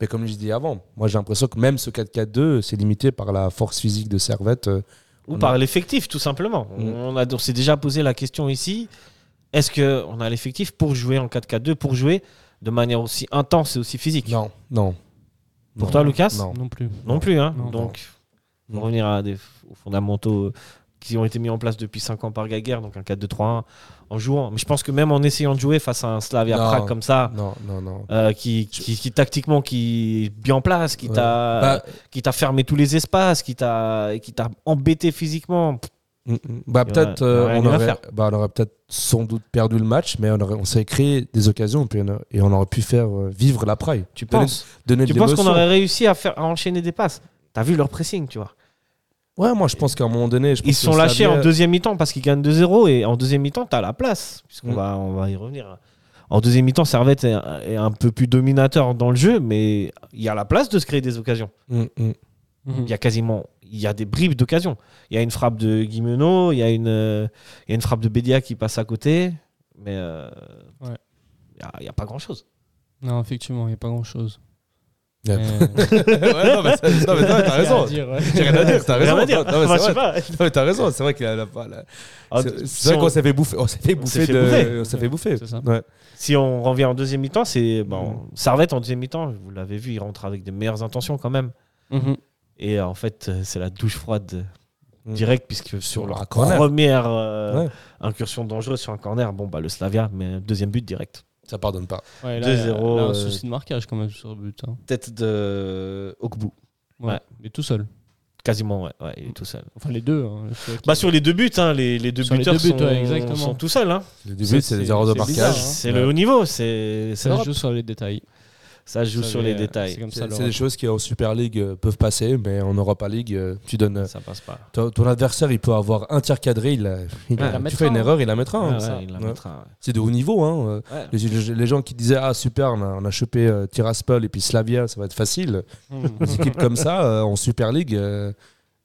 S6: Mais comme je disais avant, moi j'ai l'impression que même ce 4-4-2, c'est limité par la force physique de Servette. euh,
S5: Ou
S6: On
S5: par
S6: a-
S5: l'effectif, tout simplement.
S6: Mm.
S5: On, a, on s'est déjà posé la question ici. Est-ce qu'on a l'effectif pour jouer en 4-4-2, pour jouer de manière aussi intense et aussi physique?
S6: Non, non.
S5: Pour
S6: Non.
S5: toi, Lucas
S6: Non.
S7: Non plus.
S5: Non plus. Hein
S7: Non.
S5: donc,
S6: Non.
S5: pour revenir à des aux fondamentaux euh, qui ont été mis en place depuis 5 ans par Gaguerre, donc un 4-2-3-1 en jouant. Mais je pense que même en essayant de jouer face à un Slavia
S6: Non.
S5: Prague comme ça,
S6: Non, non, non.
S5: euh, qui, qui, qui, tactiquement qui est bien en place, qui
S6: Ouais.
S5: t'a
S6: Bah,
S5: qui t'a fermé tous les espaces, qui t'a qui t'a embêté physiquement.
S6: Mm, mm. Bah, peut-être euh, on aurait, bah, on aurait peut-être sans doute perdu le match, mais on, aurait, on s'est créé des occasions puis on a- et on aurait pu faire euh, vivre la praille.
S5: Tu
S6: Donner-
S5: penses
S6: Donner
S5: Tu penses qu'on aurait réussi à faire à enchaîner des passes? T'as vu leur pressing, tu vois.
S6: Ouais, moi je pense qu'à un moment donné, je pense
S5: Ils se sont lâchés en deuxième mi-temps parce qu'ils gagnent 2-0 et en deuxième mi-temps, t'as la place. Puisqu'on
S6: Mm.
S5: va, on va y revenir. En deuxième mi-temps, Servette est, est un peu plus dominateur dans le jeu, mais il y a la place de se créer des occasions. Il y a quasiment, il y a des bribes d'occasions. Il y a une frappe de Guimeno, il y a une, euh, il y a une frappe de Bédia qui passe à côté, mais euh,
S7: Ouais.
S5: il y a- il n'y a, pas grand-chose.
S7: Non, effectivement, il n'y a pas grand chose.
S6: Ouais. ouais, non, mais, ça- non, mais t'as raison. J'ai rien à dire, t'as raison.
S5: Rien à dire.
S6: Non, mais
S5: Enfin,
S6: c'est
S5: je sais
S6: vrai.
S5: pas.
S6: Non, mais t'as raison, c'est vrai qu'il a la- la-
S5: Ah,
S6: C'est
S5: si
S6: vrai
S5: on-
S6: qu'on s'est fait bouffer. On s'est fait bouffer.
S5: fait
S6: de-
S5: bouffer.
S6: On s'est fait bouffer. Ouais.
S5: Si on revient en deuxième mi-temps, c'est bon.
S6: Mm.
S5: Servette en deuxième mi-temps, vous l'avez vu, il rentre avec des meilleures intentions quand même.
S7: Mhm.
S5: Et en fait, euh, c'est la douche froide
S6: Mm.
S5: directe, puisque sur leur première euh,
S6: Ouais.
S5: incursion dangereuse sur un corner, bon, bah, le Slavia, mais deuxième but direct.
S6: Ça pardonne pas.
S7: Ouais, là,
S5: 2-0,
S7: il y a- là, un
S5: euh,
S7: souci de marquage quand même sur le but. hein.
S5: Tête de Okbu.
S7: Ouais.
S5: Ouais.
S7: Il est tout seul.
S5: Quasiment, ouais, ouais, il est tout seul.
S7: Enfin, les deux. hein,
S5: Bah, sur les deux buts, hein, les, les deux
S7: Sur les
S5: buteurs
S7: deux buts,
S5: sont,
S7: ouais, exactement.
S5: sont tout seuls. Hein.
S6: Le début,
S7: C'est-
S6: c'est les erreurs de marquage.
S5: C'est le haut niveau, c'est c'est
S7: Ça joue sur les détails.
S5: Ça joue
S7: Ça,
S5: sur les
S7: euh,
S5: détails.
S7: C'est
S6: des choses qui en Super League euh, peuvent passer, mais en Europa League, euh, tu donnes. euh,
S5: Ça passe pas.
S6: ton, ton adversaire, il peut avoir un tir cadré, il, a- il a-
S7: la
S6: tu
S7: mettra,
S6: fais une
S7: hein.
S6: erreur, il la mettra. hein.
S5: Ouais, ouais, mettra.
S6: C'est de haut niveau. Hein.
S5: Ouais.
S6: Les, les- les gens qui disaient Ah, super, on a, on a chopé euh, Tiraspol et puis Slavia, ça va être facile.
S7: Mhm.
S6: Des équipes comme ça, euh, en Super League, euh,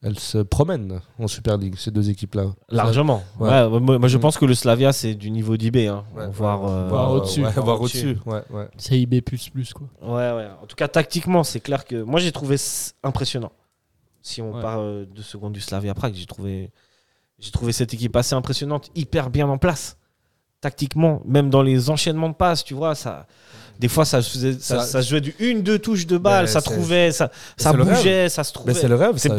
S6: elles se promènent en Super League, ces deux équipes-là.
S5: Largement.
S6: Ouais.
S5: Ouais, moi, moi, je
S6: Mm.
S5: pense que le Slavia, c'est du niveau d'IB. Hein.
S6: Ouais, ouais,
S5: euh,
S7: au-dessus.
S5: voire au-dessus.
S6: au-dessus. Ouais, ouais.
S7: C'est IB, quoi.
S5: Ouais, ouais. En tout cas, tactiquement, c'est clair que moi, j'ai trouvé impressionnant. Si on
S7: Ouais.
S5: parle euh, de secondes du Slavia Prague, j'ai trouvé, j'ai trouvé cette équipe assez impressionnante, hyper bien en place. Tactiquement, même dans les enchaînements de passes, tu vois, ça. Des fois, ça, faisait- ça,
S6: Ça-
S5: ça se jouait du une, deux touches de balle,
S6: Mais
S5: ça trouvait, ça, ça bougeait, ça se trouvait.
S6: Mais c'est le rêve.
S5: C'est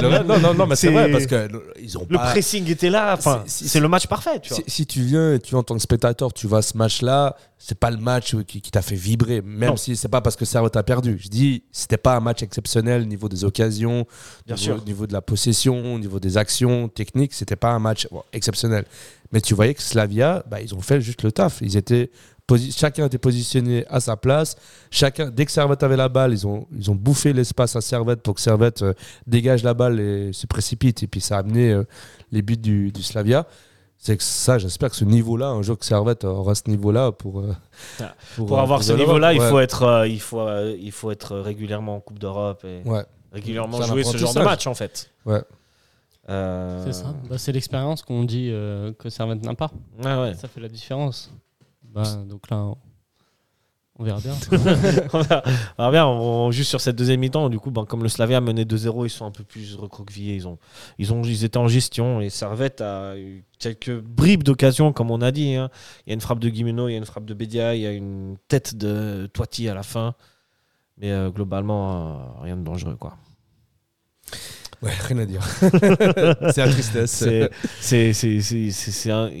S6: le rêve. Non, non, non, mais c'est vrai parce que le- ils ont
S5: Le
S6: pas.
S5: pressing était là,
S6: C'est-
S5: le match parfait, tu vois.
S6: Si, si tu viens et tu en tant que spectateur, tu vois ce match-là, c'est pas le match euh, qui, qui t'a fait vibrer, même
S5: Non.
S6: si c'est pas parce que Servette a perdu. Je dis, c'était pas un match exceptionnel au niveau des occasions,
S5: Bien sûr.
S6: niveau, au niveau de la possession, au niveau des actions techniques, c'était pas un match bon, exceptionnel. Mais tu voyais que Slavia, bah, ils ont fait juste le taf. Ils étaient chacun était positionné à sa place. Chacun, dès que Servette avait la balle, ils ont, ils ont bouffé l'espace à Servette pour que Servette euh, dégage la balle et se précipite. Et puis ça a amené euh, les buts du, du Slavia. C'est que ça, j'espère que ce niveau-là, un jour que Servette aura ce niveau-là pour. euh,
S5: Ah, Pour avoir ce niveau-là, il, faut être, il, faut, il faut être régulièrement en Coupe d'Europe et
S6: Ouais.
S5: régulièrement jouer ce genre de match, en fait.
S6: Ouais.
S5: Euh,
S7: C'est ça. Bah, c'est l'expérience qu'on dit euh, que Servette n'a pas.
S5: Ouais.
S7: Ça fait la différence. Bah, donc là, on, on verra bien.
S5: on verra on verra bien, on, on- juste sur cette deuxième mi-temps, du coup, ben, comme le Slavia menait 2-0, ils sont un peu plus recroquevillés. Ils, ont, ils, ont, ils étaient en gestion et Servette a eu quelques bribes d'occasion, comme on a dit. hein. Il y a une frappe de Guimeno, il y a une frappe de Bédia, il y a une tête de Toiti à la fin. Mais euh, globalement, euh, rien de dangereux. Quoi.
S6: Ouais, rien à dire. c'est la tristesse.
S5: Il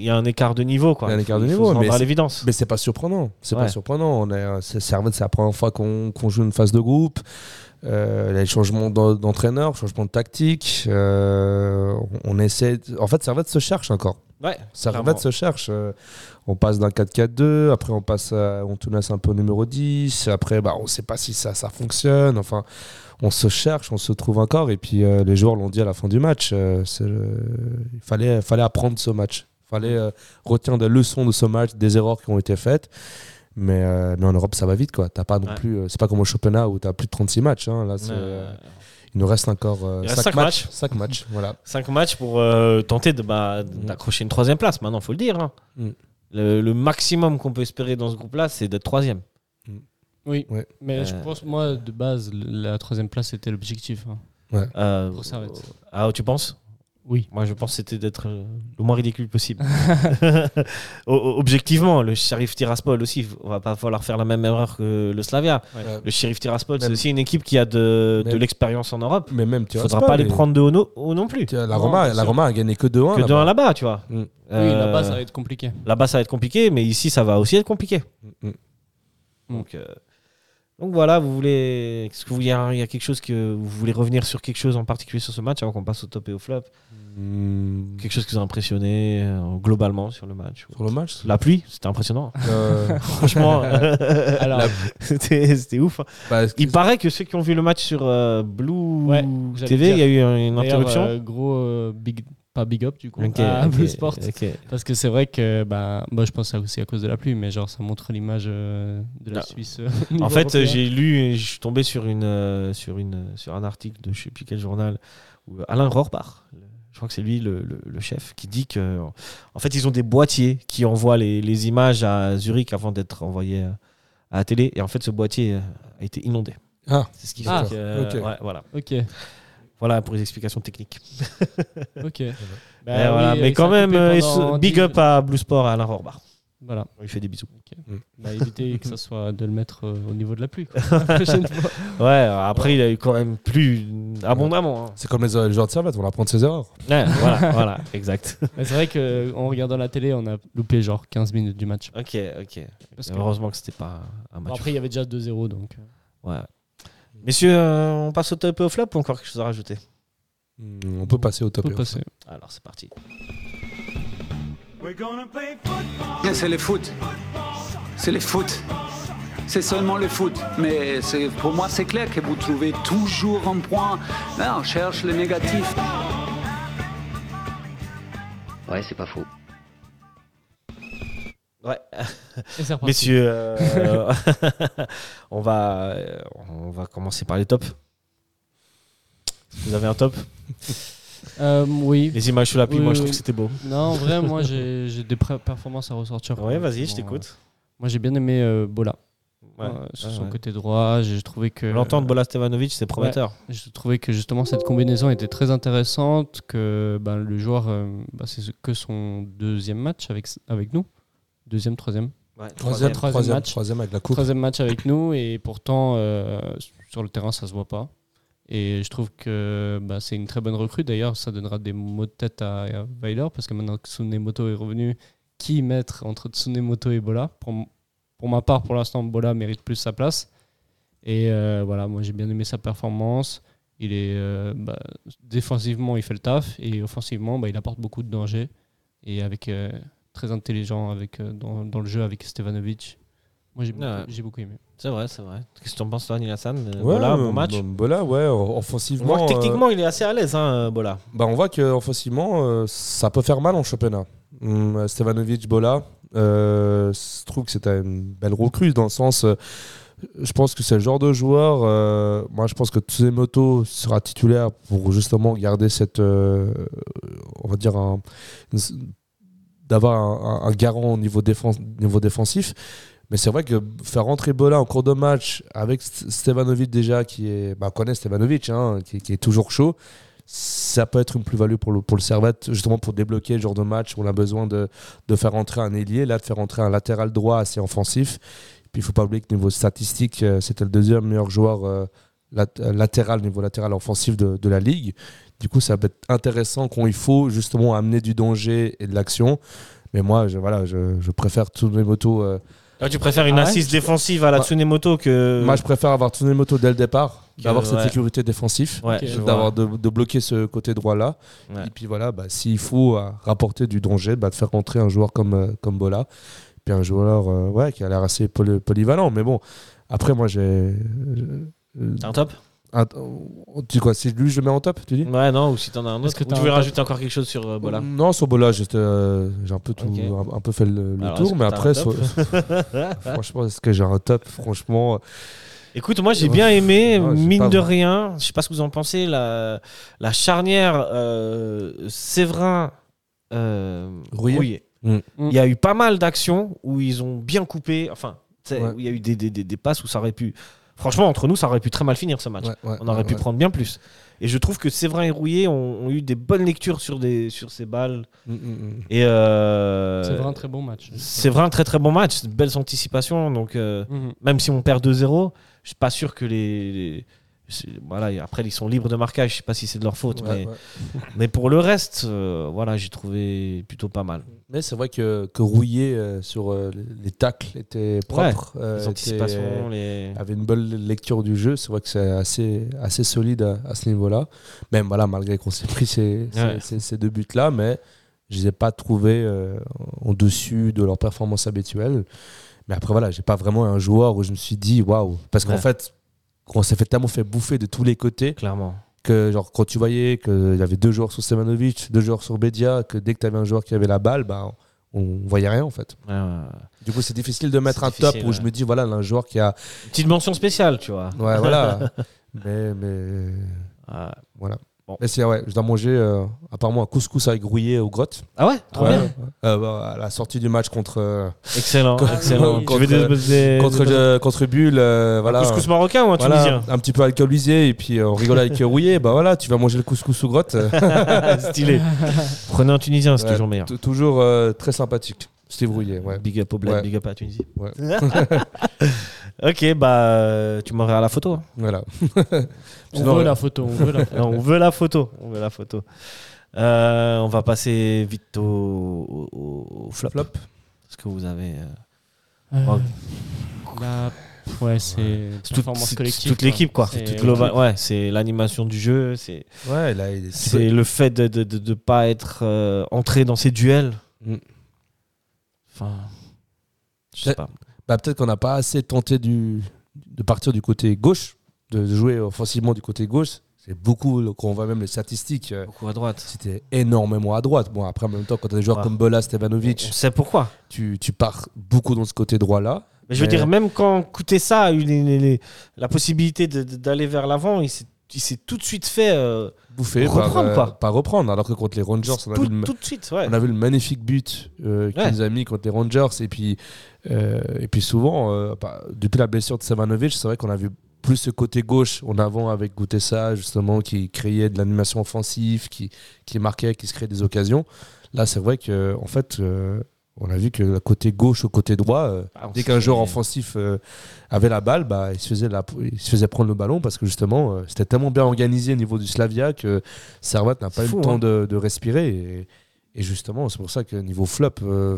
S5: y a un écart de niveau. Quoi.
S6: Il y a un écart de niveau, mais
S5: à l'évidence.
S6: Mais c'est pas surprenant. C'est
S5: Ouais.
S6: pas surprenant. C'est Servette, c'est la première fois qu'on qu'on joue une phase de groupe. Euh, il y a les changements d'en- d'entraîneur, changement de tactique. Euh, on essaie. de- En fait, Servette se cherche encore.
S5: Ouais,
S6: Servette se cherche. Euh, on passe d'un 4-4-2, après on passe à, on tourne un peu au numéro 10, après bah, on sait pas si ça, ça fonctionne. Enfin, on se cherche, on se trouve encore. Et puis euh, les joueurs l'ont dit à la fin du match, euh, il fallait, fallait apprendre ce match. Il fallait euh, retenir des leçons de ce match, des erreurs qui ont été faites. Mais, mais en Europe, ça va vite. quoi. T'as pas non
S5: Ouais.
S6: plus, c'est pas comme au championnat où tu as plus de 36 matchs. hein. Là, il nous reste encore
S5: Il reste
S6: 5
S5: cinq
S6: matchs.
S5: matchs.
S6: 5 matchs, voilà.
S5: 5 matchs pour tenter de, bah, d'accrocher une troisième place. Maintenant, faut le dire. hein.
S6: Mm.
S5: Le, le maximum qu'on peut espérer dans ce groupe-là, c'est d'être troisième.
S7: Oui,
S6: Ouais.
S7: mais je
S5: Euh.
S7: pense, moi, de base, la troisième place, c'était l'objectif. hein.
S5: Euh,
S7: Pour Servette.
S5: ah, tu penses?
S7: Oui.
S5: Moi, je pense que c'était d'être euh, le moins ridicule possible. Objectivement, le shérif Tiraspol aussi, on va pas falloir faire la même erreur que le Slavia.
S6: Ouais.
S5: Le shérif Tiraspol, c'est aussi une équipe qui a de, de l'expérience en Europe.
S6: Mais même,
S5: Il faudra pas les prendre de haut, no- haut non plus.
S6: La
S7: Non,
S6: Roma, la. Roma a gagné que 2-1.
S5: Que
S6: là-bas.
S5: de 1 là-bas, tu vois.
S6: Mm.
S7: Oui,
S5: Euh,
S7: là-bas, ça va être compliqué.
S5: Là-bas, ça va être compliqué, mais ici, ça va aussi être compliqué.
S6: Mm.
S5: Donc, euh, donc voilà, vous voulez. Est-ce que vous il y, a il y a quelque chose que vous voulez revenir sur quelque chose en particulier sur ce match avant qu'on passe au top et au flop?
S6: Mm.
S5: Quelque chose qui vous a impressionné euh, globalement sur le match
S6: Sur le match
S5: La pluie, c'était impressionnant.
S6: euh,
S5: Franchement,
S7: Alors,
S5: c'était c'était ouf. hein.
S6: bah,
S5: Il paraît que ceux qui ont vu le match sur euh, Blue
S7: Ouais,
S5: TV, il y a eu une interruption.
S7: euh, gros, euh, big, pas big up du coup,
S5: Ok,
S7: à
S5: ok,
S7: Blue Sport. Parce que c'est vrai que, bah, moi je pense que c'est aussi à cause de la pluie, mais genre ça montre l'image euh, de la
S5: Ah.
S7: Suisse. euh,
S5: En
S7: niveau
S5: fait, j'ai lu, et je suis tombé sur une, euh, sur une, sur un article de je sais plus quel journal où Alain Rohrbach, je crois que c'est lui le, le- le chef, qui dit que, en fait, ils ont des boîtiers qui envoient les, les images à Zurich avant d'être envoyés à, la télé, et en fait, ce boîtier euh, a été inondé.
S6: Ah,
S5: C'est ce qui fait
S7: Ah,
S5: que, euh, ouais, voilà,
S7: Ok,
S5: voilà pour les explications techniques.
S7: ok.
S5: Eh,
S7: Bah
S5: voilà.
S7: oui,
S5: Mais quand même, euh,
S7: pendant
S5: big
S7: 10
S5: up à Blue Sport à Alain Rohrbach.
S7: Voilà,
S5: Il fait des bisous.
S7: bah, éviter que ça soit de le mettre euh, au niveau de la pluie. quoi. La prochaine fois.
S5: Ouais, après, il a eu quand même plus abondamment. hein.
S6: c'est comme les, les joueurs de Servette, on apprendre ses erreurs.
S5: Ouais, voilà, voilà, exact.
S7: Mais c'est vrai qu'en regardant la télé, on a loupé genre 15 minutes du match.
S5: Ok, ok.
S7: Parce que-
S5: Heureusement que c'était pas un match.
S7: Bon, après, il y avait déjà 2-0, donc. euh,
S5: Ouais. Messieurs, euh, on passe au top et au flop ou encore quelque chose à rajouter
S6: Mm, On peut passer au top. et au
S7: passer.
S5: Alors c'est parti.
S2: C'est le foot. C'est le foot. C'est seulement le foot. Mais c'est- pour moi, c'est clair que vous trouvez toujours un point. Là, on cherche le négatif.
S1: Ouais, c'est pas faux.
S5: Ouais. Messieurs, euh, on va on va commencer par les tops. Vous avez un top
S7: Euh, oui.
S5: Les images sous la pluie,
S7: Oui,
S5: moi je
S7: oui.
S5: trouve que c'était beau.
S7: Non, en vrai, moi j'ai j'ai des performances à ressortir.
S5: Ouais, vas-y, je t'écoute.
S7: euh, Moi j'ai bien aimé euh, Bola.
S5: Ouais.
S7: Sur son côté droit, j'ai trouvé que.
S5: L'entente Bola Stevanovic, c'est prometteur.
S7: Je trouvais que justement cette combinaison était très intéressante, que ben, le joueur, ben, c'est que son deuxième match avec, avec nous. Deuxième, troisième.
S6: Troisième,
S7: troisième
S6: troisième,
S7: match.
S6: troisième avec la coupe.
S7: Troisième match avec nous et pourtant euh, sur le terrain ça se voit pas. Et je trouve que bah, c'est une très bonne recrue. D'ailleurs, ça donnera des mots de tête à, à Weiler parce que maintenant que Tsunemoto est revenu, qui mettre entre Tsunemoto et Bola? Pour, pour ma part, pour l'instant, Bola mérite plus sa place. Et euh, voilà, moi j'ai bien aimé sa performance. Il est euh, bah, défensivement, il fait le taf et offensivement, bah, il apporte beaucoup de danger et avec euh, très intelligent avec euh, dans, dans le jeu avec Stevanovic. Moi j'ai beaucoup,
S5: Ouais.
S7: j'ai beaucoup aimé.
S5: C'est vrai, c'est vrai. Qu'est-ce que tu en penses, toi, Nilassan Euh,
S6: Ouais,
S5: Bola,
S6: euh,
S5: bon match.
S6: bon- Bola, ouais,
S5: On voit
S6: offensivement.
S5: que
S6: euh,
S5: techniquement, il est assez à l'aise, hein, Bola.
S6: bah, on voit qu'offensivement, euh, ça peut faire mal en championnat. Hum, Stevanovic, Bola, euh, je trouve que c'était une belle recrue dans le sens. euh, je pense que c'est le genre de joueur. euh, moi, je pense que Tsunemoto sera titulaire pour justement garder cette. euh, on va dire un. une- d'avoir un, garant au niveau, défensif. Mais c'est vrai que faire rentrer Bola en cours de match avec St- Stevanovic déjà, qui est, bah, on connaît Stevanovic, hein, qui, est toujours chaud, ça peut être une plus-value pour le, pour Servette, justement pour débloquer le genre de match où on a besoin de, faire rentrer un ailier, là de faire rentrer un latéral droit assez offensif. Puis il faut pas oublier que niveau statistique, euh, c'était le deuxième meilleur joueur euh, lat- latéral, niveau latéral offensif de la ligue. Du coup, ça peut être intéressant quand il faut justement amener du danger et de l'action. Mais moi, je, voilà, je, je préfère Tsunemoto. euh,
S5: Ah, tu préfères une
S7: Ah ouais
S5: assise défensive à la
S6: Ouais.
S5: Tsunemoto que.
S6: Moi, je préfère avoir Tsunemoto dès le départ, d'avoir cette
S5: ouais.
S6: sécurité défensive,
S5: Ouais,
S6: d'avoir de, de bloquer ce côté droit-là.
S5: Ouais.
S6: Et puis voilà, bah, s'il faut euh, rapporter du danger, bah, de faire rentrer un joueur comme, euh, comme Bola. Puis un joueur euh, ouais, qui a l'air assez poly- polyvalent. Mais bon, après, moi, j'ai. euh,
S5: un top?
S6: Un- tu dis quoi C'est lui, je le mets en top, tu dis
S5: Ouais, non, ou si t'en as un
S7: Est-ce
S5: autre.
S7: que
S5: Ou
S7: t'as
S5: tu veux rajouter encore quelque chose sur euh, Bola
S6: Non, sur Bola, juste, euh, j'ai un peu, tout,
S5: Ok.
S6: un, un peu fait le, le
S5: Alors,
S6: tour.
S5: que
S6: Mais
S5: t'as
S6: après,
S5: un
S6: sur-
S5: top
S6: franchement, est-ce que j'ai un top Franchement,
S5: Écoute, moi j'ai bien aimé,
S6: Ouais, j'ai
S5: mine de rien, je sais pas ce que vous en pensez, la, la charnière euh, Séverin euh.
S6: Rouillet. Mm.
S5: Il y a eu pas mal d'actions où ils ont bien coupé, enfin, tu sais,
S6: Ouais.
S5: où il y a eu des, des, des, des passes où ça aurait pu. Franchement, entre nous, ça aurait pu très mal finir ce match.
S6: ouais, ouais,
S5: On aurait
S6: ouais,
S5: pu
S6: ouais.
S5: prendre bien plus. Et je trouve que Séverin et Rouillet ont, ont eu des bonnes lectures sur, des, sur ces balles.
S6: Mm, mm, mm.
S5: Et euh,
S7: C'est vraiment un très bon match.
S5: c'est vrai un très très bon match, de belles anticipations. Donc, euh,
S7: Mhm.
S5: même si on perd 2-0, je suis pas sûr que les. Voilà, et après, ils sont libres de marquage. Je sais pas si c'est de leur faute,
S6: Ouais,
S5: mais,
S6: ouais.
S5: mais pour le reste, euh, voilà, j'ai trouvé plutôt pas mal.
S6: Mais c'est vrai que, que Rouillet euh, sur euh, les- les tacles était propre. euh,
S5: Les
S6: était-
S5: anticipations, les.
S6: avait une bonne lecture du jeu. C'est vrai que c'est assez, assez solide à, à ce niveau-là. Même voilà, malgré qu'on s'est pris ces, ces-
S5: Ouais.
S6: ces- ces deux buts-là, mais je les ai pas trouvés euh, en dessus de leur performance habituelle. Mais après, voilà, j'ai pas vraiment un joueur où je me suis dit waouh. Parce qu'en
S5: Ouais.
S6: fait, on s'est fait tellement fait bouffer de tous les côtés
S5: Clairement.
S6: que genre quand tu voyais qu'il y avait deux joueurs sur Stevanovic, deux joueurs sur Bedia, que dès que tu avais un joueur qui avait la balle, bah, on voyait rien en fait. Du coup, c'est difficile de mettre un top où je me dis voilà, là, un joueur qui a.
S5: Petite mention spéciale, tu vois.
S6: Ouais, voilà. mais, mais
S5: Ah,
S6: voilà.
S5: Bon.
S6: Mais c'est ouais, je dois manger euh, apparemment un couscous avec rouillé aux grottes.
S5: Ah ouais? Trop
S6: Ouais.
S5: bien.
S6: Euh, bah, à la sortie du match contre euh,
S5: Excellent,
S6: Contre-
S5: excellent.
S6: contre-
S5: des,
S6: contre,
S5: des-
S6: euh, contre Bulle, euh, voilà.
S5: couscous marocain ou un
S6: Voilà,
S5: tunisien?
S6: un petit peu alcoolisé et puis euh, on rigole avec rouillé. Bah voilà, tu vas manger le couscous aux grottes.
S5: Stylé. Prenez un tunisien, c'est toujours meilleur.
S6: Toujours euh, très sympathique. Steve Rouillet, ouais.
S5: Big up au bled,
S6: Ouais.
S5: big up à Tunisie.
S6: Ouais.
S5: ok, bah euh, tu à la photo.
S6: Voilà.
S7: On veut
S6: euh,
S7: la photo, on veut la photo.
S5: Non, on veut la photo. On veut la photo. Euh, on va passer vite au, au- au flop.
S6: Flop.
S5: Parce que vous avez. euh,
S7: Euh,
S5: Ouais.
S7: ouais, c'est
S5: toute,
S7: performance
S5: c'est-
S7: collective.
S5: c'est toute l'équipe, quoi.
S7: C'est-.
S5: Ouais, c'est l'animation du jeu. C'est
S6: Ouais, là, il est
S5: c'est le fait de ne de, de- de pas être euh, entré dans ces duels.
S6: Mm.
S5: Enfin. Je sais pas.
S6: Bah, peut-être qu'on n'a pas assez tenté du, de partir du côté gauche, de jouer offensivement du côté gauche. C'est beaucoup, quand on voit même les statistiques, euh,
S5: Beaucoup à droite.
S6: c'était énormément à droite. Bon, après, en même temps, quand tu as des joueurs
S5: Ouais.
S6: comme Bola, Stevanovic,
S5: sait pourquoi.
S6: tu, tu pars beaucoup dans ce côté droit-là.
S5: Mais je veux
S6: Mais-
S5: dire, même quand Koutessa a eu les- les- les- la possibilité d'aller vers l'avant, il s'est il s'est tout de suite fait euh,
S6: Bouffé
S5: Reprendre,
S6: par, euh,
S5: quoi.
S6: par reprendre. Alors que contre les Rangers, on a,
S5: tout,
S6: vu le,
S5: tout de suite. Ouais.
S6: on a vu le magnifique but euh, qu'il
S5: Ouais.
S6: a mis contre les Rangers. Et puis, euh, et puis souvent, euh, bah, depuis la blessure de Savanovic, c'est vrai qu'on a vu plus ce côté gauche en avant avec Goutessa, justement, qui créait de l'animation offensive, qui, qui marquait, qui se créait des occasions. Là, c'est vrai que en fait, euh, On a vu que le côté gauche au côté droit, euh,
S5: Ah,
S6: dès qu'un joueur offensif euh, avait la balle, bah, il, se faisait la- il se faisait prendre le ballon parce que justement, euh, c'était tellement bien organisé au niveau du Slavia que Servette n'a pas eu le temps
S5: hein.
S6: de, de respirer. Et, et justement, c'est pour ça que niveau flop, euh,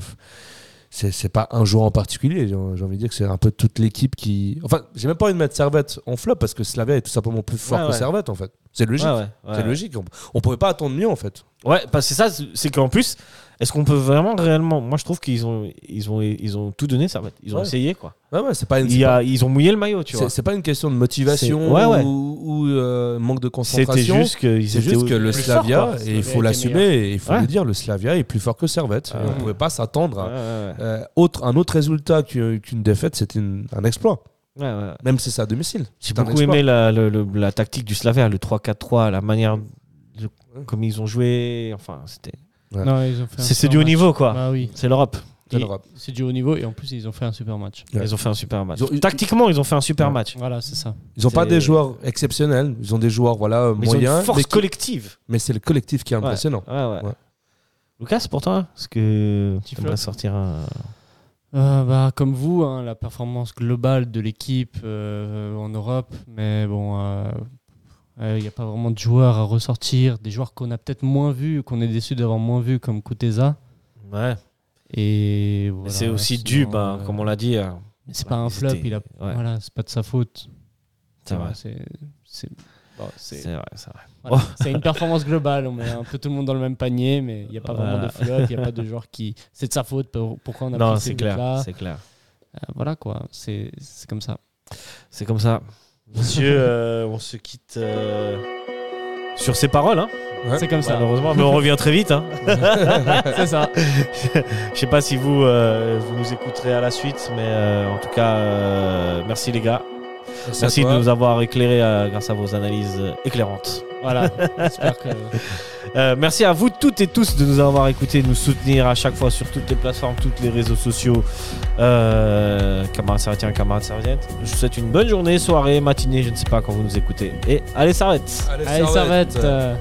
S6: c'est pas un joueur en particulier. J'ai j'ai envie de dire que c'est un peu toute l'équipe qui. Enfin, j'ai même pas envie de mettre Servette en flop parce que Slavia est tout simplement plus fort
S5: Ouais,
S6: que
S5: ouais.
S6: Servette en fait. C'est logique.
S5: Ouais, ouais, ouais.
S6: C'est logique. On, on pouvait pas attendre mieux en fait.
S5: Ouais, parce que c'est ça, c'est qu'en plus, est-ce qu'on peut vraiment réellement. Moi, je trouve qu'ils ont, ils ont, ils ont tout donné, ça. Ils ont
S6: Ouais.
S5: essayé, quoi.
S6: Ouais, ouais, c'est pas une.
S5: Il
S6: pas-
S5: ils ont mouillé le maillot, tu
S6: C'est
S5: vois.
S6: c'est pas une question de motivation
S5: C'est- ouais, ouais.
S6: ou, ou, euh, manque de
S5: C'était
S6: concentration.
S5: juste qu'ils
S6: C'est
S5: étaient
S6: juste que le Slavia, et il faut l'assumer, et il faut
S5: Ouais.
S6: le dire, le Slavia est plus fort que Servette.
S5: Ah
S6: et on pouvait pas s'attendre
S5: Ouais,
S6: à
S5: ouais,
S6: euh, autre, un autre résultat qu'u- qu'une défaite, c'était un exploit.
S5: Ouais. Ouais, ouais.
S6: Même si c'est à domicile.
S5: J'ai beaucoup aimé la, le- le- la tactique du Slavia, le 3-4-3, la manière de- comme ils ont joué. Enfin, c'était.
S6: Ouais.
S7: Non, ils ont fait un
S5: C'est du haut
S7: match.
S5: niveau, quoi.
S7: Bah oui.
S5: C'est l'Europe.
S6: C'est
S7: Et
S6: l'Europe.
S7: C'est du haut niveau et en plus ils ont fait un super match.
S6: Ouais.
S5: Ils ont fait un super match.
S6: Ils ont-
S5: Tactiquement, ils ont fait un super
S6: Ouais.
S5: match.
S7: Voilà, c'est ça.
S6: Ils n'ont pas des joueurs exceptionnels, ils ont des joueurs voilà,
S5: Mais ils ont
S6: moyens,
S5: une force
S6: mais, qui-
S5: collective.
S6: mais c'est le collectif qui est impressionnant.
S5: Ouais, ouais.
S6: Ouais.
S5: Lucas, pour toi, est-ce que tu aimerais
S7: flop.
S5: sortir un.
S7: Euh, bah, comme vous, hein, la performance globale de l'équipe euh, en Europe, mais bon, il n'y a pas vraiment de joueurs à ressortir, des joueurs qu'on a peut-être moins vus, qu'on est déçu d'avoir moins vus, comme Kuteza.
S5: Ouais.
S7: Et voilà,
S5: c'est aussi dû, ben,
S7: euh,
S5: comme on l'a dit. euh,
S7: c'est pas un flop, il a,
S5: ouais.
S7: voilà, c'est pas de sa faute.
S5: C'est vrai.
S7: C'est, bon, c'est-
S5: vrai, c'est vrai.
S7: voilà. C'est une performance globale, on met un peu tout le monde dans le même panier, mais il n'y a pas vraiment de flop, il n'y a pas de joueur qui. C'est de sa faute, pour- pourquoi on a
S5: Non,
S7: pris ces
S5: clair. C'est clair.
S7: Euh, voilà quoi, c'est, c'est comme ça.
S5: C'est comme ça. Monsieur, euh, on se quitte euh, sur ces paroles, hein,
S6: Ouais.
S7: C'est comme ça.
S5: malheureusement, mais on revient très vite. Hein.
S7: c'est ça.
S5: Je sais pas si vous, euh, vous nous écouterez à la suite, mais euh, en tout cas, euh, merci les gars.
S6: Merci,
S5: de nous avoir éclairés euh, grâce à vos analyses euh, éclairantes.
S7: Voilà, j'espère que.
S5: Euh, merci à vous toutes et tous de nous avoir écoutés, de nous soutenir à chaque fois sur toutes les plateformes, tous les réseaux sociaux. Euh, camarades servitiens, camarades serviettes. Je vous souhaite une bonne journée, soirée, matinée, je ne sais pas quand vous nous écoutez. Et allez, s'arrête
S7: Allez, être. euh,